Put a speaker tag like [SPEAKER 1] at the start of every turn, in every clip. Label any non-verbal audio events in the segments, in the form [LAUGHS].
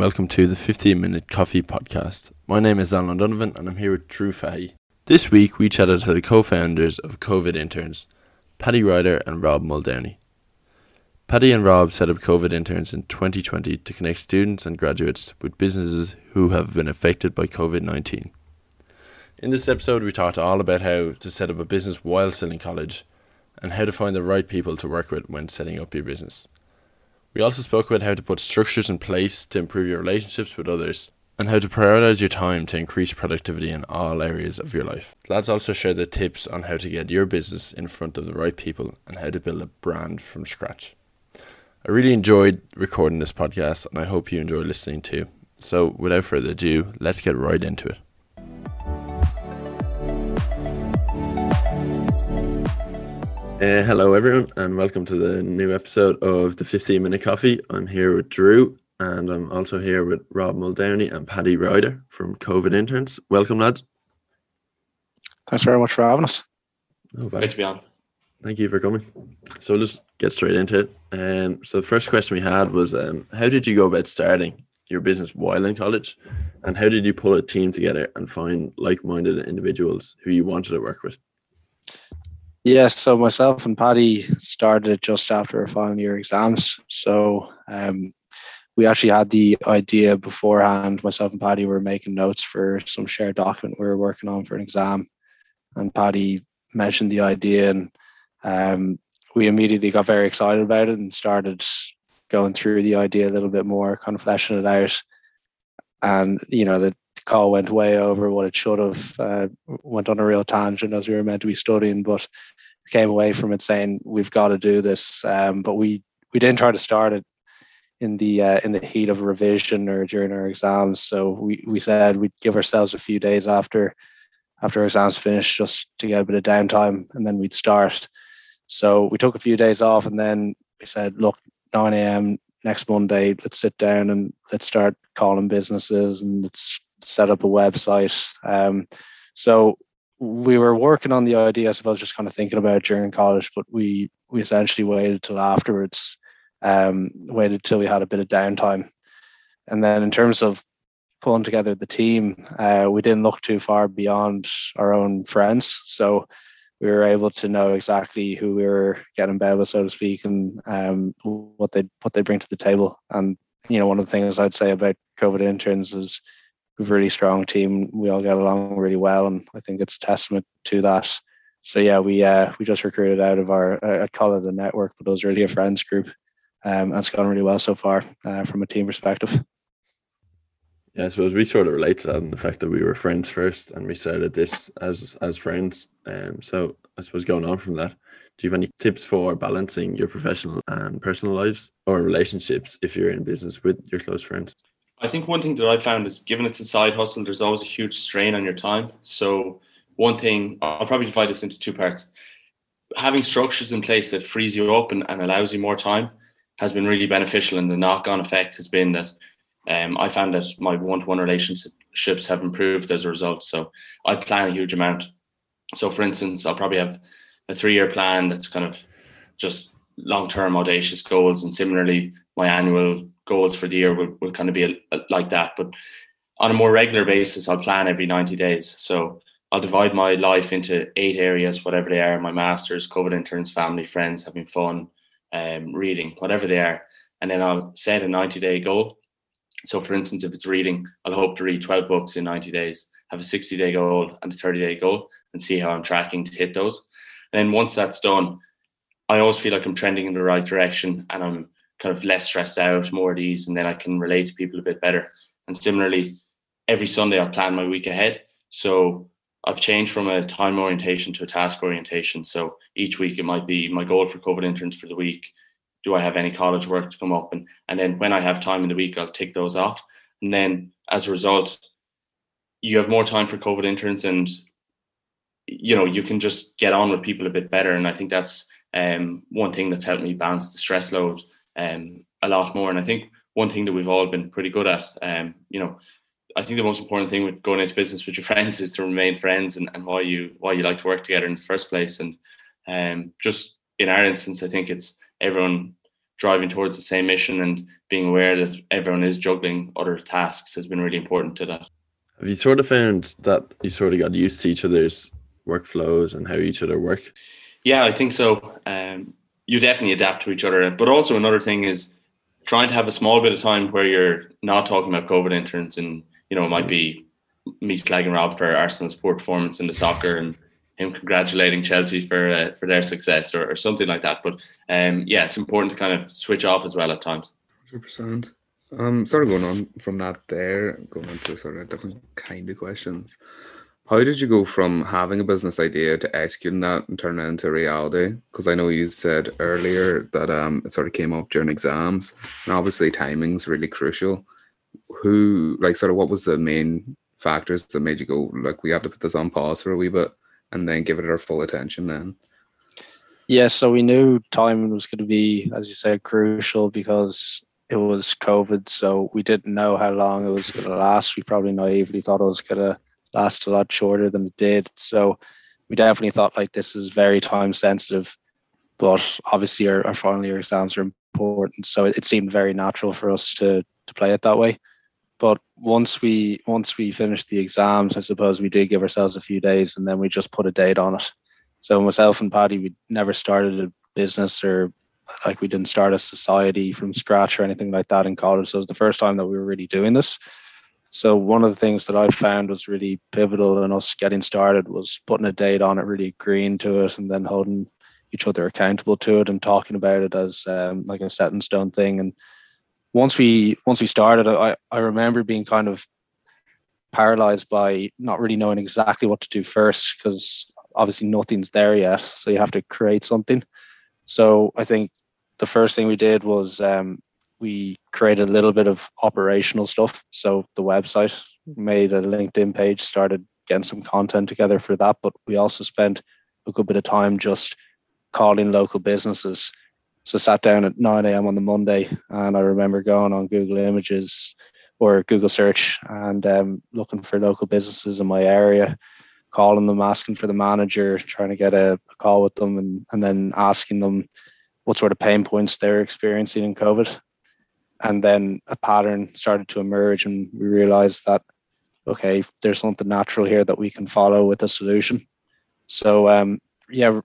[SPEAKER 1] Welcome to the 15 Minute Coffee Podcast. My name is Alan Donovan and I'm here with Drew Fahey. This week we chatted to the co founders of COVID Interns, Paddy Ryder and Rob Muldowney. Paddy and Rob set up COVID Interns in 2020 to connect students and graduates with businesses who have been affected by COVID 19. In this episode, we talked all about how to set up a business while still in college and how to find the right people to work with when setting up your business. We also spoke about how to put structures in place to improve your relationships with others and how to prioritize your time to increase productivity in all areas of your life. The lads also share the tips on how to get your business in front of the right people and how to build a brand from scratch. I really enjoyed recording this podcast and I hope you enjoy listening too. So, without further ado, let's get right into it. Uh, hello, everyone, and welcome to the new episode of the 15 Minute Coffee. I'm here with Drew, and I'm also here with Rob Muldowney and Paddy Ryder from COVID Interns. Welcome, lads.
[SPEAKER 2] Thanks very much for having us.
[SPEAKER 3] No Great to be on.
[SPEAKER 1] Thank you for coming. So we'll just get straight into it. Um, so the first question we had was, um, how did you go about starting your business while in college, and how did you pull a team together and find like-minded individuals who you wanted to work with?
[SPEAKER 2] Yeah, so myself and Paddy started it just after our final year exams. So um, we actually had the idea beforehand. Myself and Paddy were making notes for some shared document we were working on for an exam, and Paddy mentioned the idea, and um, we immediately got very excited about it and started going through the idea a little bit more, kind of fleshing it out. And you know, the call went way over what it should have. Uh, went on a real tangent as we were meant to be studying, but came away from it saying we've got to do this. Um, but we we didn't try to start it in the uh, in the heat of revision or during our exams. So we we said we'd give ourselves a few days after after exams finished just to get a bit of downtime, and then we'd start. So we took a few days off, and then we said, look, 9 a.m. next Monday, let's sit down and let's start calling businesses and let's set up a website. Um, so we were working on the idea, I suppose, just kind of thinking about during college, but we we essentially waited till afterwards, um, waited till we had a bit of downtime, and then in terms of pulling together the team, uh, we didn't look too far beyond our own friends, so we were able to know exactly who we were getting bed with, so to speak, and um, what they what they bring to the table. And you know, one of the things I'd say about COVID interns is really strong team. We all get along really well, and I think it's a testament to that. So yeah, we uh, we just recruited out of our uh, I'd call it a network, but it was really a friends group, um, and it's gone really well so far uh, from a team perspective.
[SPEAKER 1] Yeah, I suppose we sort of relate to that and the fact that we were friends first, and we started this as as friends. Um, so I suppose going on from that, do you have any tips for balancing your professional and personal lives or relationships if you're in business with your close friends?
[SPEAKER 3] I think one thing that I found is given it's a side hustle, there's always a huge strain on your time. So one thing I'll probably divide this into two parts. Having structures in place that frees you up and, and allows you more time has been really beneficial. And the knock-on effect has been that um, I found that my one-to-one relationships have improved as a result. So I plan a huge amount. So for instance, I'll probably have a three-year plan that's kind of just long-term audacious goals, and similarly, my annual goals for the year will, will kind of be a, a, like that. But on a more regular basis, I'll plan every 90 days. So I'll divide my life into eight areas, whatever they are my master's, COVID interns, family, friends, having fun, um, reading, whatever they are. And then I'll set a 90 day goal. So, for instance, if it's reading, I'll hope to read 12 books in 90 days, have a 60 day goal and a 30 day goal, and see how I'm tracking to hit those. And then once that's done, I always feel like I'm trending in the right direction and I'm kind of less stressed out, more at ease, and then I can relate to people a bit better. And similarly, every Sunday I plan my week ahead. So I've changed from a time orientation to a task orientation. So each week it might be my goal for COVID interns for the week. Do I have any college work to come up? And and then when I have time in the week, I'll tick those off. And then as a result, you have more time for COVID interns and you know, you can just get on with people a bit better. And I think that's um, one thing that's helped me balance the stress load um, a lot more. And I think one thing that we've all been pretty good at, um, you know, I think the most important thing with going into business with your friends is to remain friends and, and why you why you like to work together in the first place. And um, just in our instance, I think it's everyone driving towards the same mission and being aware that everyone is juggling other tasks has been really important to that.
[SPEAKER 1] Have you sort of found that you sort of got used to each other's workflows and how each other work?
[SPEAKER 3] Yeah, I think so. Um, you definitely adapt to each other. But also another thing is trying to have a small bit of time where you're not talking about COVID interns and you know it might be me slagging Rob for Arsenal's poor performance in the soccer and him congratulating Chelsea for uh, for their success or, or, something like that. But um, yeah, it's important to kind of switch off as well at times.
[SPEAKER 4] Hundred percent. Um, sort of going on from that there, going into sort of different kind of questions. How did you go from having a business idea to executing that and turning it into reality? Because I know you said earlier that um, it sort of came up during exams, and obviously timing's really crucial. Who, like, sort of, what was the main factors that made you go like, we have to put this on pause for a wee bit, and then give it our full attention? Then.
[SPEAKER 2] Yeah, so we knew timing was going to be, as you said, crucial because it was COVID. So we didn't know how long it was going to last. We probably naively thought it was going to last a lot shorter than it did. So we definitely thought like this is very time sensitive, but obviously our, our final year exams are important. So it, it seemed very natural for us to to play it that way. But once we once we finished the exams, I suppose we did give ourselves a few days and then we just put a date on it. So myself and Paddy, we never started a business or like we didn't start a society from scratch or anything like that in college. So it was the first time that we were really doing this. So one of the things that I found was really pivotal in us getting started was putting a date on it, really agreeing to it, and then holding each other accountable to it and talking about it as um, like a set in stone thing. And once we once we started, I I remember being kind of paralyzed by not really knowing exactly what to do first because obviously nothing's there yet. So you have to create something. So I think the first thing we did was um, we created a little bit of operational stuff. So the website made a LinkedIn page, started getting some content together for that. But we also spent a good bit of time just calling local businesses. So sat down at 9 a.m. on the Monday, and I remember going on Google Images or Google Search and um, looking for local businesses in my area, calling them, asking for the manager, trying to get a, a call with them, and, and then asking them what sort of pain points they're experiencing in COVID and then a pattern started to emerge and we realized that okay there's something natural here that we can follow with a solution. So um, yeah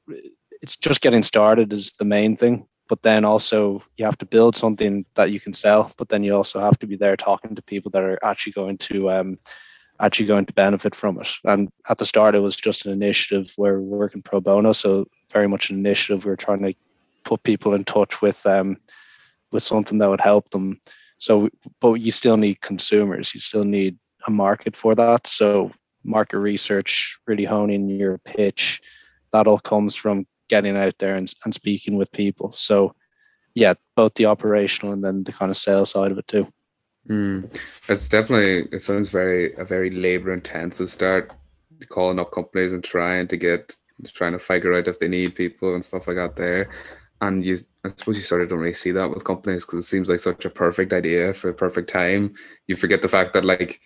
[SPEAKER 2] it's just getting started is the main thing. But then also you have to build something that you can sell but then you also have to be there talking to people that are actually going to um, actually going to benefit from it. And at the start it was just an initiative where we're working pro bono. So very much an initiative. We're trying to put people in touch with um, with something that would help them. So, but you still need consumers. You still need a market for that. So, market research, really honing your pitch, that all comes from getting out there and, and speaking with people. So, yeah, both the operational and then the kind of sales side of it too.
[SPEAKER 4] Mm. It's definitely it sounds very a very labor intensive start calling up companies and trying to get trying to figure out if they need people and stuff like that there and you I suppose you sort of don't really see that with companies because it seems like such a perfect idea for a perfect time. You forget the fact that like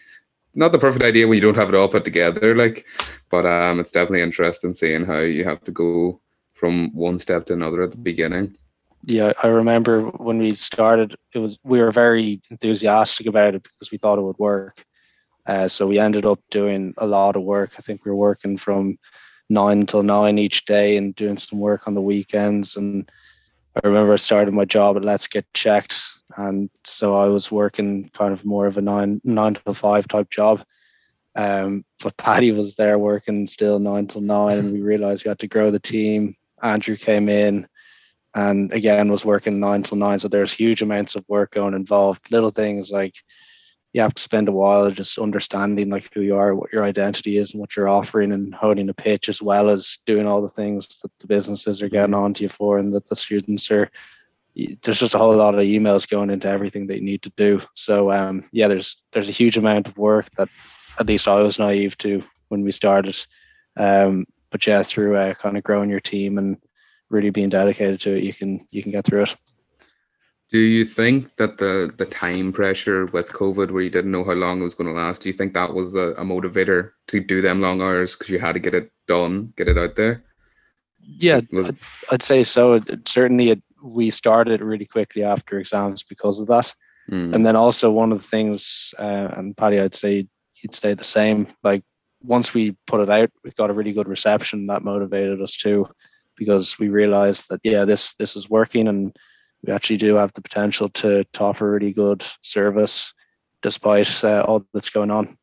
[SPEAKER 4] not the perfect idea when you don't have it all put together, like, but um, it's definitely interesting seeing how you have to go from one step to another at the beginning.
[SPEAKER 2] Yeah, I remember when we started, it was we were very enthusiastic about it because we thought it would work. Uh, so we ended up doing a lot of work. I think we were working from nine till nine each day and doing some work on the weekends. And I remember I started my job at Let's Get Checked, and so I was working kind of more of a nine nine to five type job. Um, but [LAUGHS] Paddy was there working still nine till nine, and we realized we had to grow the team. Andrew came in and again was working nine till nine. So there's huge amounts of work going involved. Little things like you have to spend a while just understanding like who you are, what your identity is, and what you're offering, and honing a pitch as well as doing all the things that the businesses are getting onto you for, and that the students are. There's just a whole lot of emails going into everything that you need to do. So um, yeah, there's there's a huge amount of work that at least I was naive to when we started. Um, but yeah, through uh, kind of growing your team and really being dedicated to it, you can you can get through it.
[SPEAKER 4] Do you think that the the time pressure with COVID, where you didn't know how long it was going to last, do you think that was a, a motivator to do them long hours because you had to get it done, get it out there?
[SPEAKER 2] Yeah, was, I'd, I'd say so. It, certainly, it we started really quickly after exams because of that.
[SPEAKER 4] Mm.
[SPEAKER 2] And then also one of the things, uh, and Paddy, I'd say you'd say the same. Like once we put it out, we got a really good reception that motivated us too, because we realized that yeah, this this is working, and we actually do have the potential to, to offer really good service despite uh, all that's going on.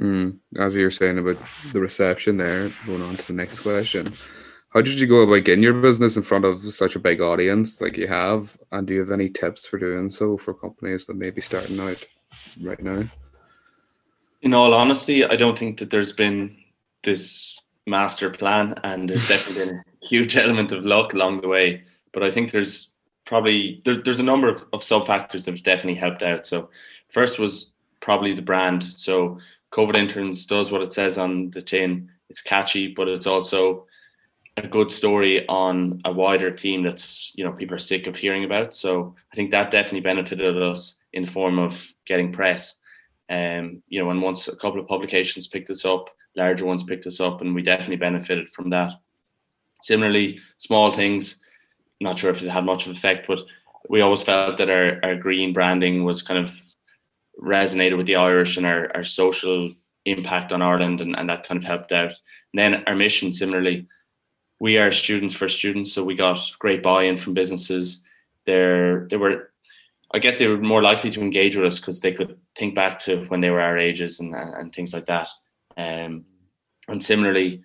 [SPEAKER 4] Mm. As you were saying about the reception there, going on to the next question. How did you go about getting your business in front of such a big audience like you have? And do you have any tips for doing so for companies that may be starting out right now?
[SPEAKER 3] In all honesty, I don't think that there's been this master plan, and there's definitely been a huge [LAUGHS] element of luck along the way. But I think there's probably there, there's a number of, of sub factors that have definitely helped out. So first was probably the brand. So COVID interns does what it says on the tin. It's catchy, but it's also a good story on a wider team that's you know people are sick of hearing about. So I think that definitely benefited us in the form of getting press. Um, you know, and once a couple of publications picked us up, larger ones picked us up, and we definitely benefited from that. Similarly, small things, not sure if it had much of effect, but we always felt that our, our green branding was kind of resonated with the Irish and our, our social impact on Ireland, and, and that kind of helped out. And then our mission, similarly, we are students for students, so we got great buy-in from businesses. They're they were, I guess, they were more likely to engage with us because they could think back to when they were our ages and and things like that. Um, and similarly,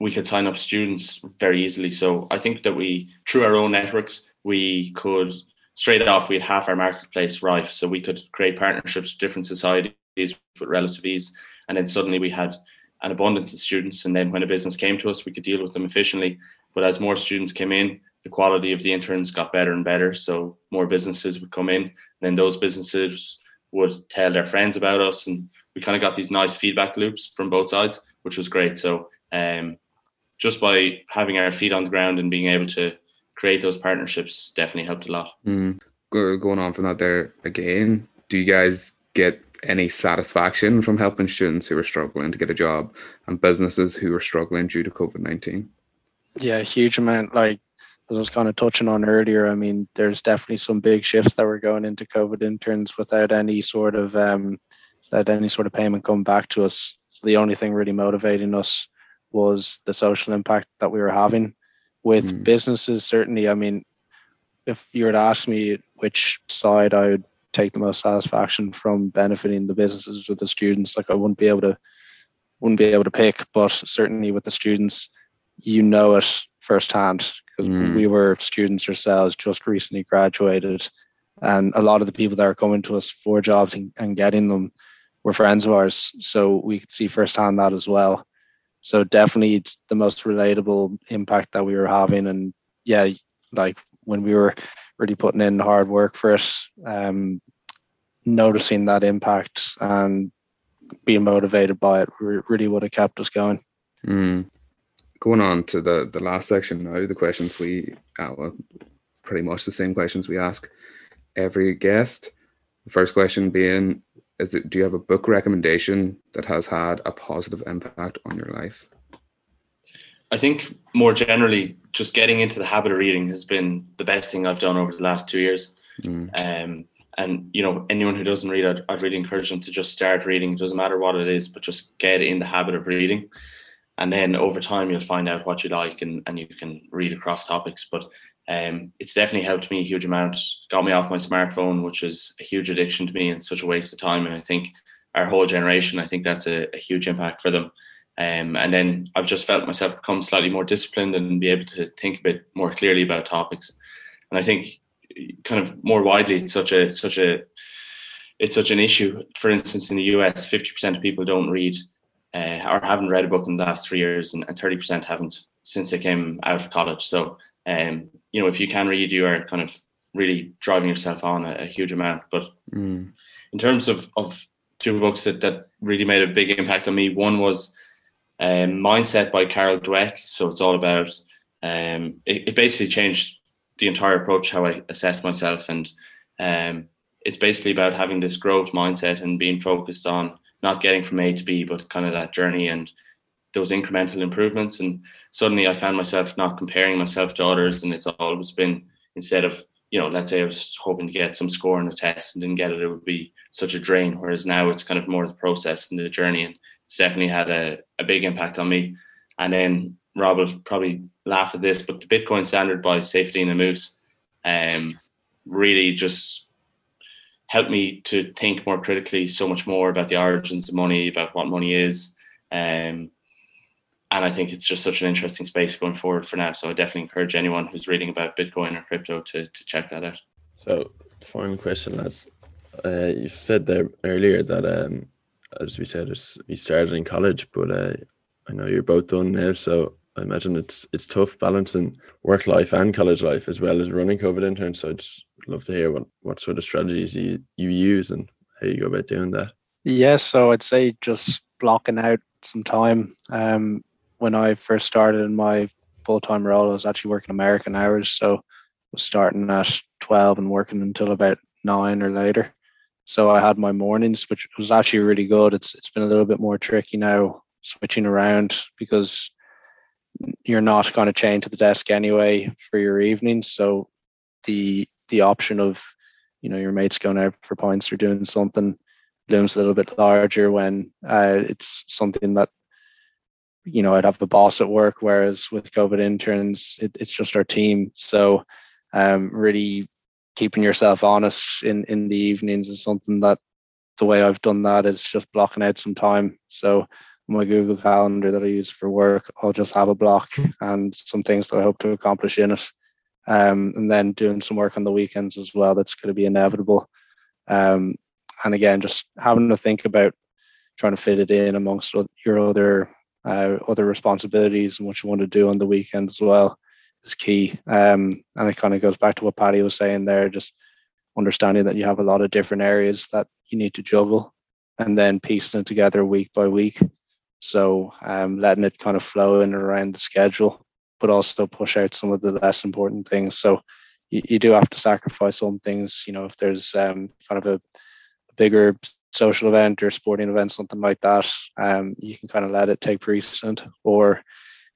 [SPEAKER 3] we could sign up students very easily. So I think that we, through our own networks, we could straight off we had half our marketplace rife, so we could create partnerships with different societies with relative ease, and then suddenly we had an abundance of students. And then when a business came to us, we could deal with them efficiently. But as more students came in, the quality of the interns got better and better. So more businesses would come in, and then those businesses would tell their friends about us, and we kind of got these nice feedback loops from both sides, which was great. So um, just by having our feet on the ground and being able to create those partnerships definitely helped a lot.
[SPEAKER 4] Mm. Going on from that there again, do you guys get any satisfaction from helping students who are struggling to get a job and businesses who are struggling due to COVID 19?
[SPEAKER 2] Yeah, huge amount. Like, as I was kind of touching on earlier, I mean, there's definitely some big shifts that were going into COVID interns without any sort of um, without any sort of payment coming back to us. So the only thing really motivating us was the social impact that we were having with mm. businesses. Certainly, I mean, if you were to ask me which side I would take the most satisfaction from benefiting the businesses with the students. Like I wouldn't be able to wouldn't be able to pick, but certainly with the students, you know it firsthand because mm. we were students ourselves, just recently graduated, and a lot of the people that are coming to us for jobs and, and getting them were friends of ours, so we could see firsthand that as well. So definitely, it's the most relatable impact that we were having, and yeah, like when we were really putting in hard work for it, um, noticing that impact and being motivated by it really would have kept us going.
[SPEAKER 4] Mm. Going on to the the last section now, the questions we uh, well, pretty much the same questions we ask every guest. The first question being, is it do you have a book recommendation that has had a positive impact on your life?
[SPEAKER 3] I think more generally, just getting into the habit of reading has been the best thing I've done over the last two years. Mm. Um, and you know, anyone who doesn't read, I'd, I'd really encourage them to just start reading. It doesn't matter what it is, but just get in the habit of reading. And then over time, you'll find out what you like, and, and you can read across topics. But um, it's definitely helped me a huge amount. Got me off my smartphone, which is a huge addiction to me and such a waste of time. And I think our whole generation, I think that's a, a huge impact for them. Um, and then I've just felt myself become slightly more disciplined and be able to think a bit more clearly about topics. And I think kind of more widely, it's such a such a it's such an issue. For instance, in the US, fifty percent of people don't read uh, or haven't read a book in the last three years, and thirty percent haven't since they came out of college. So, um, you know, if you can read, you are kind of really driving yourself on a, a huge amount. But mm. in terms of of two books that that really made a big impact on me, one was um, Mindset by Carol Dweck. So it's all about, um, it, it, basically changed the entire approach how I assess myself. And um, it's basically about having this growth mindset and being focused on not getting from A to B, but kind of that journey and those incremental improvements. And suddenly I found myself not comparing myself to others. And it's always been instead of you know, let's say I was hoping to get some score on a test and didn't get it, it would be such a drain. Whereas now it's kind of more the process and the journey, and it's definitely had a, a big impact on me. And then Rob will probably laugh at this, but the Bitcoin standard by Saifedean Ammous um, really just helped me to think more critically, so much more about the origins of money, about what money is. Um, and I think it's just such an interesting space going forward for now. So I definitely encourage anyone who's reading about Bitcoin or crypto to, to check that out.
[SPEAKER 1] So, final question, lads. Uh, you said there earlier that, um, as we said, you started in college, but uh, I know you're both done now. So I imagine it's it's tough balancing work life and college life as well as running COVID interns. So I'd just love to hear what, what sort of strategies you, you use and how you go about doing that.
[SPEAKER 2] Yeah, so I'd say just blocking out some time. Um, when I first started in my full time role, I was actually working American hours. So I was starting at 12 and working until about nine or later. So I had my mornings, which was actually really good. It's it's been a little bit more tricky now switching around because you're not going to chain to the desk anyway for your evenings. So the the option of you know your mates going out for points or doing something looms a little bit larger when uh, it's something that you know, I'd have a boss at work, whereas with COVID interns, it, it's just our team. So, um, really keeping yourself honest in in the evenings is something that the way I've done that is just blocking out some time. So my Google Calendar that I use for work, I'll just have a block and some things that I hope to accomplish in it. Um, and then doing some work on the weekends as well. That's going to be inevitable. Um, and again, just having to think about trying to fit it in amongst your other uh, other responsibilities and what you want to do on the weekend as well is key. Um, and it kind of goes back to what Paddy was saying there, just understanding that you have a lot of different areas that you need to juggle and then piecing it together week by week. So um, letting it kind of flow in around the schedule, but also push out some of the less important things. So you, you do have to sacrifice some things, you know, if there's um, kind of a, a bigger social event or sporting event, something like that, um, you can kind of let it take precedent. Or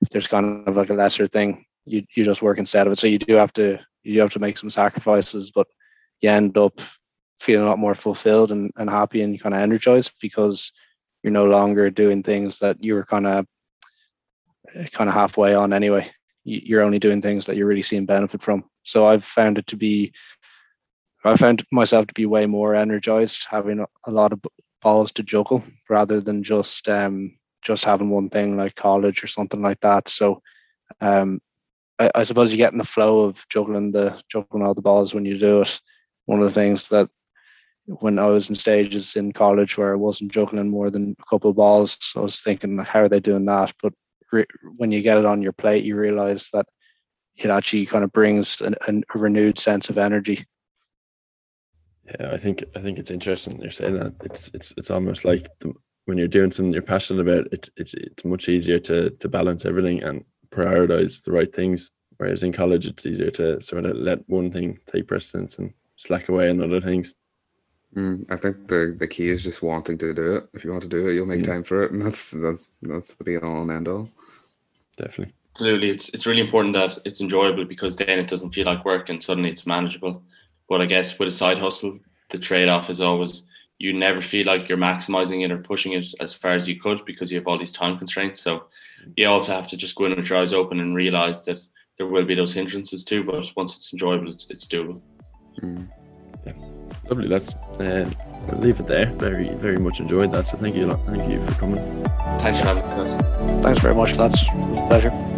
[SPEAKER 2] if there's kind of like a lesser thing, you you just work instead of it. So you do have to you have to make some sacrifices, but you end up feeling a lot more fulfilled and, and happy and you kind of energized because you're no longer doing things that you were kind of kind of halfway on anyway. You're only doing things that you're really seeing benefit from. So I've found it to be I found myself to be way more energized, having a lot of balls to juggle rather than just um, just having one thing like college or something like that. So um, I, I, suppose you get in the flow of juggling the juggling all the balls when you do it. One of the things that when I was in stages in college where I wasn't juggling more than a couple of balls, I was thinking, how are they doing that? But re- when you get it on your plate, you realize that it actually kind of brings an, an, a renewed sense of energy
[SPEAKER 1] yeah, I think I think it's interesting you're saying that. It's it's it's almost like the, when you're doing something you're passionate about, it, it's it's much easier to to balance everything and prioritize the right things. Whereas in college, it's easier to sort of let one thing take precedence and slack away on other things.
[SPEAKER 4] Mm, I think the the key is just wanting to do it. If you want to do it, you'll make mm. time for it, and that's that's that's the be all and end all.
[SPEAKER 1] Definitely.
[SPEAKER 3] Absolutely, it's it's really important that it's enjoyable because then it doesn't feel like work and suddenly it's manageable. But I guess with a side hustle, the trade off is always you never feel like you're maximizing it or pushing it as far as you could because you have all these time constraints. So you also have to just go in with your eyes open and realize that there will be those hindrances too. But once it's enjoyable, it's, it's doable.
[SPEAKER 1] Mm. Yeah. Lovely. Let's uh, we'll leave it there. Very, very much enjoyed that. So thank you. Thank you for coming.
[SPEAKER 3] Thanks for having us.
[SPEAKER 2] Thanks very much, lads. It was a pleasure.